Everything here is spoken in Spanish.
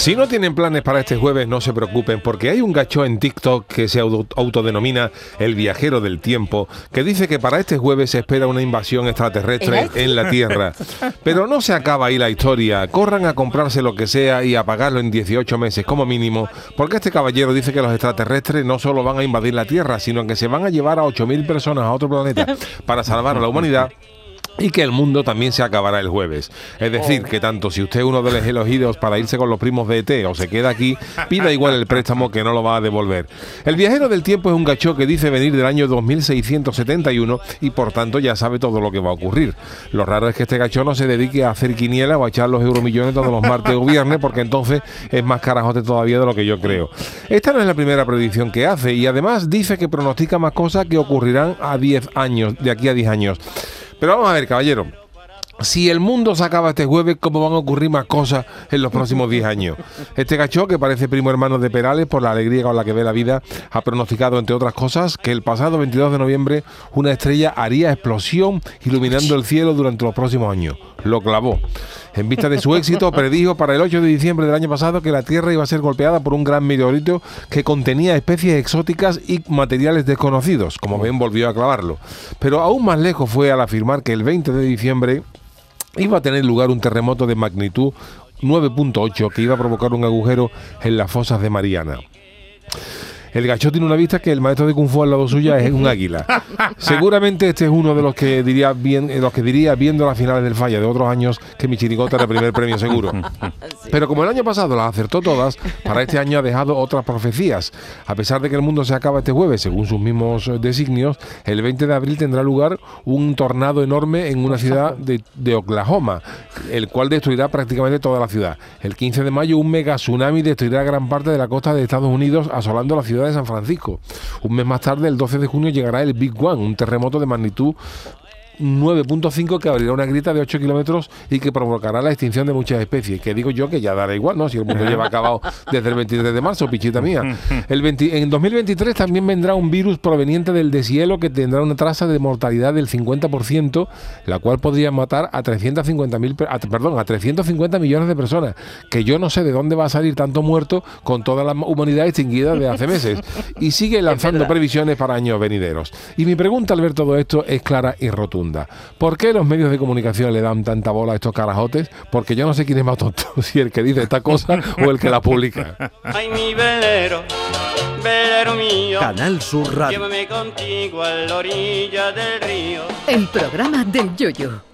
Si no tienen planes para este jueves, no se preocupen, porque hay un gacho en TikTok que se autodenomina el viajero del tiempo, que dice que para este jueves se espera una invasión extraterrestre en la Tierra. Pero no se acaba ahí la historia. Corran a comprarse lo que sea y a pagarlo en 18 meses como mínimo, porque este caballero dice que los extraterrestres no solo van a invadir la Tierra, sino que se van a llevar a 8.000 personas a otro planeta para salvar a la humanidad y que el mundo también se acabará el jueves. Es decir, que tanto si usted es uno de los elegidos para irse con los primos de ET o se queda aquí, pida igual el préstamo que no lo va a devolver. El viajero del tiempo es un gacho que dice venir del año 2671 y por tanto ya sabe todo lo que va a ocurrir. Lo raro es que este gacho no se dedique a hacer quiniela o a echar los euromillones todos los martes o viernes porque entonces es más carajote todavía de lo que yo creo. Esta no es la primera predicción que hace y además dice que pronostica más cosas que ocurrirán a 10 años, de aquí a 10 años. Pero vamos a ver, caballero. Si el mundo se acaba este jueves, ¿cómo van a ocurrir más cosas en los próximos 10 años? Este gacho, que parece primo hermano de Perales por la alegría con la que ve la vida, ha pronosticado, entre otras cosas, que el pasado 22 de noviembre una estrella haría explosión iluminando el cielo durante los próximos años. Lo clavó. En vista de su éxito, predijo para el 8 de diciembre del año pasado que la Tierra iba a ser golpeada por un gran meteorito que contenía especies exóticas y materiales desconocidos. Como ven, volvió a clavarlo. Pero aún más lejos fue al afirmar que el 20 de diciembre iba a tener lugar un terremoto de magnitud 9.8 que iba a provocar un agujero en las fosas de Mariana. El gacho tiene una vista que el maestro de Kung Fu al lado suya es un águila. Seguramente este es uno de los que diría bien, eh, los que diría viendo las finales del falla de otros años que mi chirigota era el primer premio seguro. Pero como el año pasado las acertó todas, para este año ha dejado otras profecías. A pesar de que el mundo se acaba este jueves, según sus mismos designios, el 20 de abril tendrá lugar un tornado enorme en una ciudad de, de Oklahoma, el cual destruirá prácticamente toda la ciudad. El 15 de mayo un mega tsunami destruirá gran parte de la costa de Estados Unidos asolando la ciudad de San Francisco. Un mes más tarde, el 12 de junio, llegará el Big One, un terremoto de magnitud 9.5 que abrirá una grieta de 8 kilómetros y que provocará la extinción de muchas especies. Que digo yo que ya dará igual, ¿no? Si el mundo lleva acabado desde el 23 de marzo, pichita mía. El en 2023 también vendrá un virus proveniente del deshielo que tendrá una tasa de mortalidad del 50%, la cual podría matar a 350 mil, perdón, a 350 millones de personas. Que yo no sé de dónde va a salir tanto muerto con toda la humanidad extinguida de hace meses. Y sigue lanzando previsiones para años venideros. Y mi pregunta al ver todo esto es clara y rotunda. ¿Por qué los medios de comunicación le dan tanta bola a estos carajotes? Porque yo no sé quién es más tonto, si el que dice esta cosa o el que la publica. Ay, mi velero, velero mío. Canal Sur Radio. Llévame contigo a la orilla del río. El programa del yoyo.